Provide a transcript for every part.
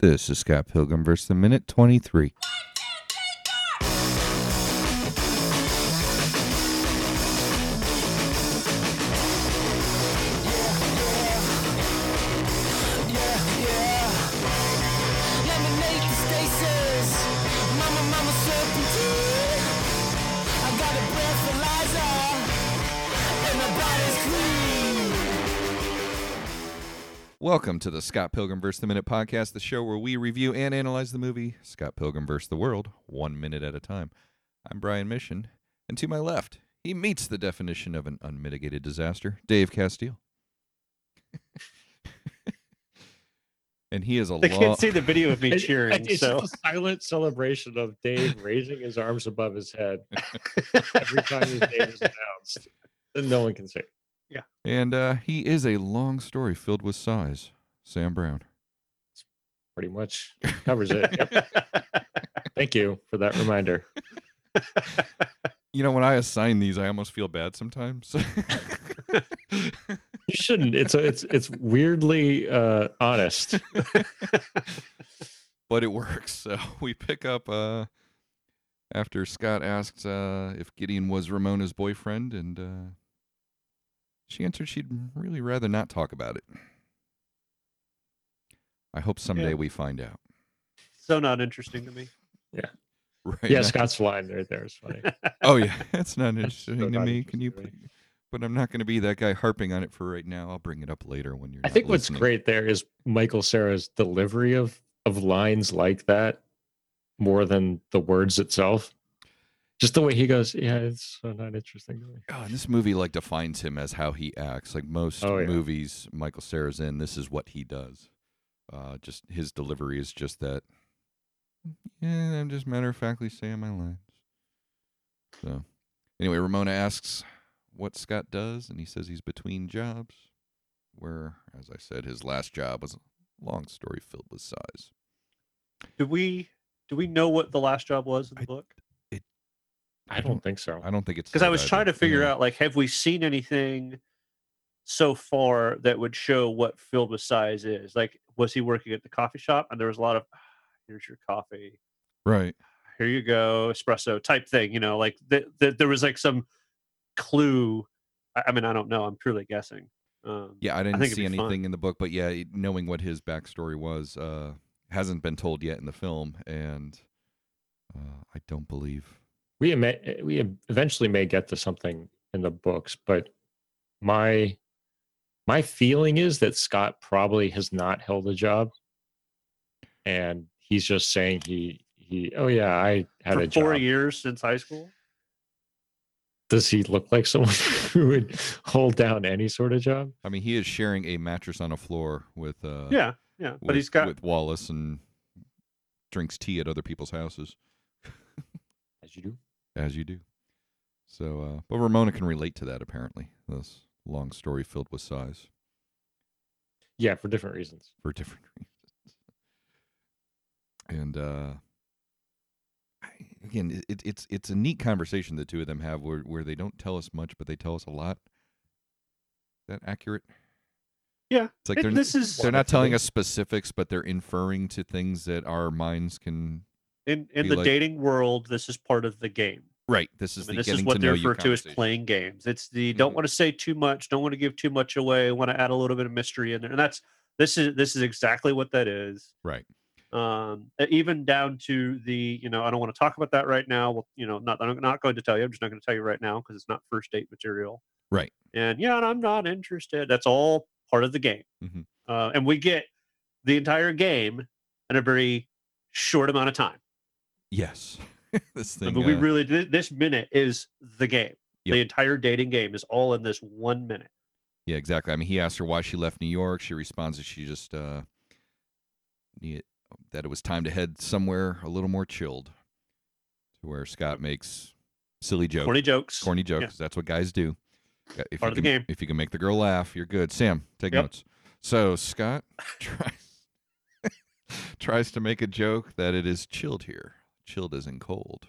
This is Scott Pilgrim versus the Minute 23. Welcome to the Scott Pilgrim vs. the Minute podcast, the show where we review and analyze the movie Scott Pilgrim vs. the World, one minute at a time. I'm Brian Mission, and to my left, he meets the definition of an unmitigated disaster, Dave Castile. and he is a They long. can't see the video of me cheering. It's so a silent celebration of Dave raising his arms above his head every time his name is announced. And no one can see. And uh, he is a long story filled with sighs, Sam Brown. Pretty much covers it. Yep. Thank you for that reminder. You know, when I assign these, I almost feel bad sometimes. You shouldn't. It's it's it's weirdly uh, honest. but it works. So we pick up uh, after Scott asks uh, if Gideon was Ramona's boyfriend, and uh, she answered she'd really rather not talk about it. I hope someday Yeah. we find out. so not interesting to me. Yeah. Right? Yeah, now- Scott's line right there is funny. Oh yeah, that's not That's interesting so to not me. Can you? interesting put- But I'm not going to be that guy harping on it for right now. I'll bring it up later when you're. I not think what's great there is Michael Cera's delivery of of lines like that more than the words itself. Just the way he goes, yeah, it's so not interesting to me. Oh, this movie like defines him as how he acts. Like most Oh, yeah. movies Michael Cera's in, this is what he does. Uh, just his delivery is just that. Yeah, I'm just matter of factly saying my lines. So, anyway, Ramona asks what Scott does, and he says he's between jobs. Where, as I said, his last job was a long story filled with sighs. Do we do we know what the last job was in the I- book? I don't think so. I don't think it's Because I was either. trying to figure Yeah. out like, have we seen anything so far that would show what filled with sighs is? Like, was he working at the coffee shop? And there was a lot of, "Ah, here's your coffee. Right. here you go espresso type thing you know like th- th- there was like some clue I, I mean i don't know i'm purely guessing um Yeah, I didn't it'd see be fun. anything in the book, but yeah, knowing what his backstory was uh, hasn't been told yet in the film, and uh, I don't believe. We may, we eventually may get to something in the books, but my my feeling is that Scott probably has not held a job, and he's just saying he he oh yeah I had for a four job. years since high school Does he look like someone who would hold down any sort of job? I mean, he is sharing a mattress on a floor with. Uh, yeah yeah but he's got with Wallace and drinks tea at other people's houses, As you do. As you do. So, uh, but Ramona can relate to that apparently. This long story filled with sighs Yeah, for different reasons. for different reasons. And uh I- again, it- it, it's it's a neat conversation the two of them have where where they don't tell us much, but they tell us a lot. Is that accurate? yeah It's like it- they're this is they're not telling us specifics, but they're inferring to things that our minds can. In in the like- dating world this is part of the game Right. This I is mean, the this is what they refer to as playing games. It's the don't Mhm. want to say too much, don't want to give too much away, want to add a little bit of mystery in there, and that's this is this is exactly what that is. Right. um even down to the you know i don't want to talk about that right now well you know not i'm not going to tell you i'm just not going to tell you right now because it's not first date material Right. and yeah and i'm not interested that's all part of the game Mhm. uh, and we get the entire game in a very short amount of time Yes. this thing. mean, we uh, really this minute is the game Yep. the entire dating game is all in this one minute Yeah, exactly. I mean, he asked her why she left New York. She responds that she just uh, need, that it was time to head somewhere a little more chilled, to where Scott makes silly jokes, corny jokes corny jokes. That's what guys do. If Part you of the can, game. If you can make the girl laugh, you're good. Sam, take Yep. notes. So Scott tries tries to make a joke that it is chilled here. Chilled isn't cold.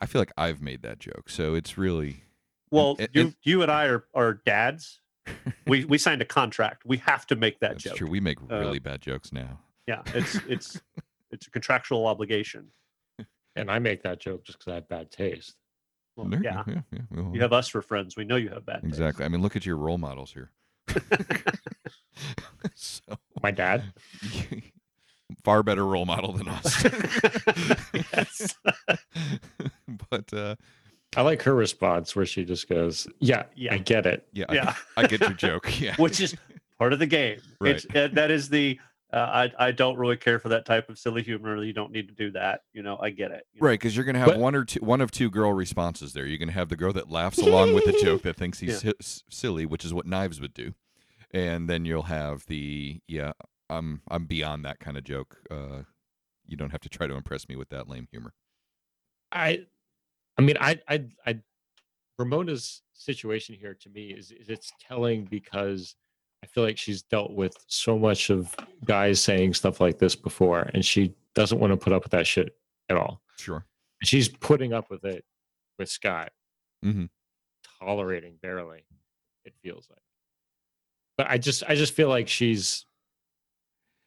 I feel like I've made that joke, so it's really well and- you and- you and i are are dads we we signed a contract we have to make that that's joke true. We make Uh, really bad jokes now. Yeah, it's it's it's a contractual obligation. And I make that joke just because I have bad taste. Well, There you yeah, yeah, yeah, well, you have us for friends. We know you have bad. taste. exactly. I mean, look at your role models here. so My dad. Far better role model than us. Yes. but uh, I like her response where she just goes, "Yeah, Yeah. I get it." yeah, I- yeah, I, get your joke. Yeah, which is part of the game. It's uh, that is the. Uh, I I don't really care for that type of silly humor. You don't need to do that. You know, I get it. you know. right because you're gonna have But- one or two, one of two girl responses there. You're gonna have the girl that laughs along with the joke that thinks he's si- s- silly, which is what Knives would do, and then you'll have the yeah, I'm I'm beyond that kind of joke. Uh, you don't have to try to impress me with that lame humor. I, I mean, I, I, I, Ramona's situation here to me is, is it's telling because I feel like she's dealt with so much of guys saying stuff like this before, and she doesn't want to put up with that shit at all. Sure. She's putting up with it with Scott, mm-hmm. tolerating barely. It feels like, but I just, I just feel like she's,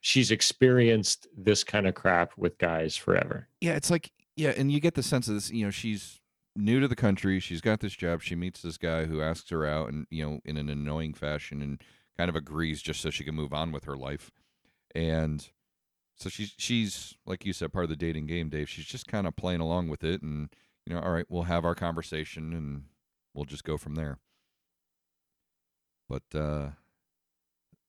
she's experienced this kind of crap with guys forever. yeah, it's like yeah, and you get the sense of this. You know, she's new to the country. She's got this job. She meets this guy who asks her out, and you know, in an annoying fashion, and kind of agrees just so she can move on with her life. And so she's she's like you said, part of the dating game, Dave. She's just kind of playing along with it, and you know, all right, we'll have our conversation, and we'll just go from there. But uh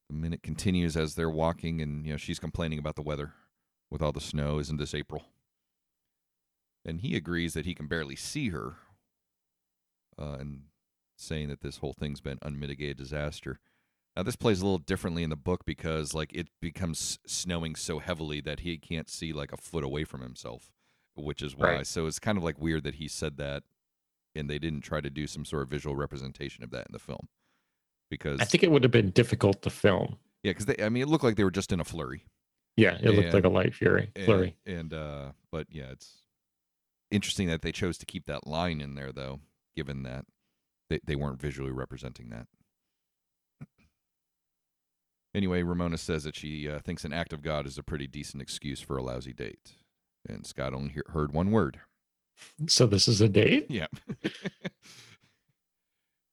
the minute continues as they're walking, and you know, she's complaining about the weather with all the snow. Isn't this April? and he agrees that he can barely see her uh, and saying that this whole thing's been unmitigated disaster now this plays a little differently in the book because like it becomes snowing so heavily that he can't see like a foot away from himself which is why Right. so it's kind of like weird that he said that and they didn't try to do some sort of visual representation of that in the film because I think it would have been difficult to film. yeah because i mean it looked like they were just in a flurry Yeah, it looked like a light fury and, flurry. and uh but yeah it's interesting that they chose to keep that line in there though given that they, they weren't visually representing that anyway ramona says that she uh, thinks an act of god is a pretty decent excuse for a lousy date and scott only hear, heard one word So this is a date. yeah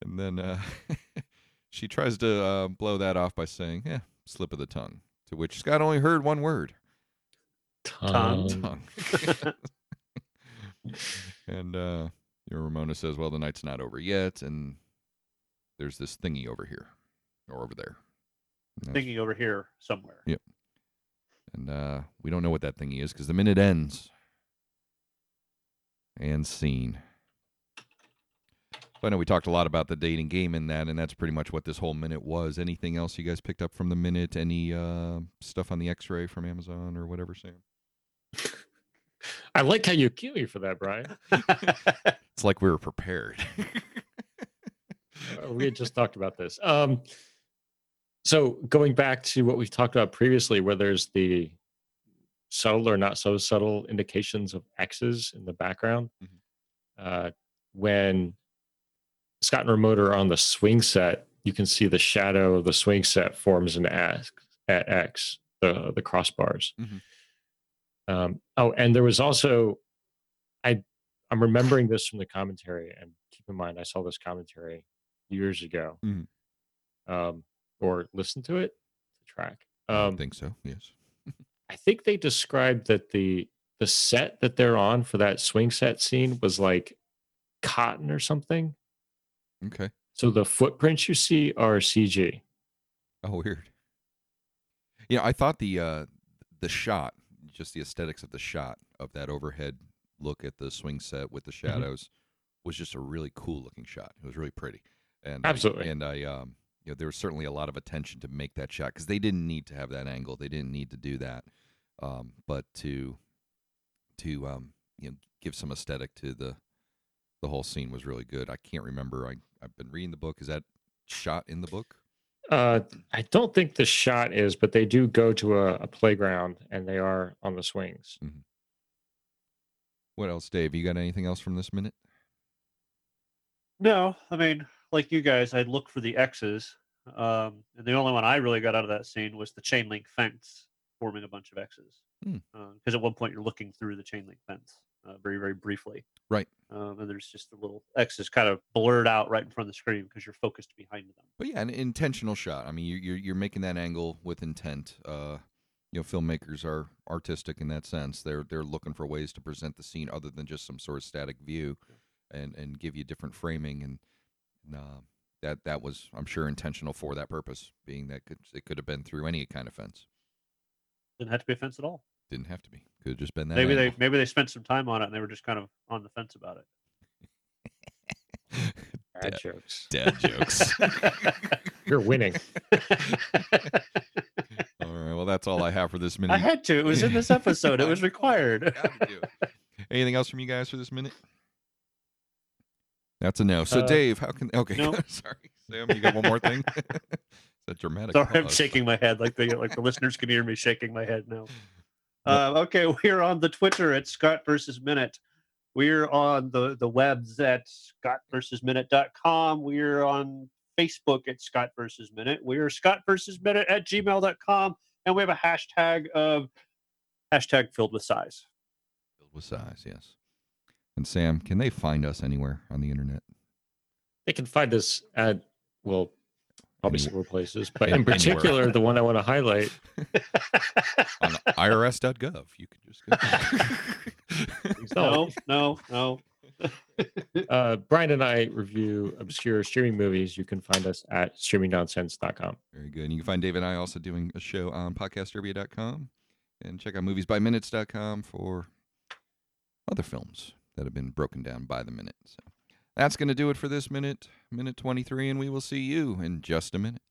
and then uh she tries to uh, blow that off by saying yeah slip of the tongue to which scott only heard one word Tongue. Tongue. tongue. and uh your Ramona says, Well, the night's not over yet, and there's this thingy over here. Or over there. And that's- Thinking over here somewhere. Yep. And uh we don't know what that thingy is because the minute ends. And scene. I know we talked a lot about the dating game in that, and that's pretty much what this whole minute was. Anything else you guys picked up from the minute? Any uh, stuff on the X-ray from Amazon or whatever, Sam? I like how you kill me for that, Brian. It's like we were prepared. Uh, we had just talked about this. Um, so going back to what we've talked about previously, where there's the subtle or not so subtle indications of X's in the background, Mhm. uh, when Scott and are on the swing set, you can see the shadow of the swing set forms an X at X, the the crossbars. Mhm. Um, oh, and there was also, I I'm remembering this from the commentary, and keep in mind I saw this commentary years ago, Mhm. um, or listened to it, the track. I Um, think so. Yes. I think they described that the the set that they're on for that swing set scene was like cotton or something. Okay. So the footprints you see are CG. Oh, weird. Yeah, I thought the uh, the shot, just the aesthetics of the shot of that overhead look at the swing set with the Mm-hmm. shadows, was just a really cool looking shot. It was really pretty, and I- Absolutely. and I, um, you know, there was certainly a lot of attention to make that shot because they didn't need to have that angle. They didn't need to do that, um, but to to um, you know give some aesthetic to the the whole scene was really good. I can't remember. I I've been reading the book. Is that shot in the book? Uh, I don't think the shot is, but they do go to a, a playground and they are on the swings. What else, Dave? You got anything else from this minute? No, I mean, like you guys, I'd look for the X's. Um, and the only one I really got out of that scene was the chain link fence forming a bunch of X's. Hmm. Because at one point you're looking through the chain link fence uh, very, very briefly. Right. Um, and there's just the little X is kind of blurred out right in front of the screen because you're focused behind them. But yeah, an intentional shot. I mean, you're you're, you're making that angle with intent. Uh, you know, filmmakers are artistic in that sense. They're they're looking for ways to present the scene other than just some sort of static view, and and give you different framing and. and, uh, that that was, I'm sure, intentional for that purpose. Being that could, it could have been through any kind of fence. Didn't have to be a fence at all. Didn't have to be. Could have just been that. maybe they maybe they spent some time on it and they were just kind of on the fence about it. Bad Dad- jokes. dad jokes. You're winning. all right. Well, that's all I have for this minute. I had to. It was in this episode. It was required. Do it. Anything else from you guys for this minute? That's a no. So, Uh, Dave, how can? Okay, no. sorry, Sam. You got one more thing? Is that dramatic? Sorry, I'm shaking my head like the like the listeners can hear me shaking my head now. Uh, okay, we're on the Twitter at Scott versus Minute. We're on the the webs at Scott versus Minute.com. We're on Facebook at Scott versus Minute. We're Scott versus Minute at gmail.com. And we have a hashtag of hashtag filled with sighs. Filled with sighs, yes. And Sam, can they find us anywhere on the internet? They can find us at well, probably Any- several places, but in particular, the one I want to highlight. On irs.gov. You can just go. no, no, no. Uh, Brian and I review obscure streaming movies. You can find us at streamingnonsense.com. Very good. And you can find Dave and I also doing a show on podcastderby.com and check out moviesbyminutes.com for other films that have been broken down by the minute. So that's going to do it for this minute, minute 23, and we will see you in just a minute.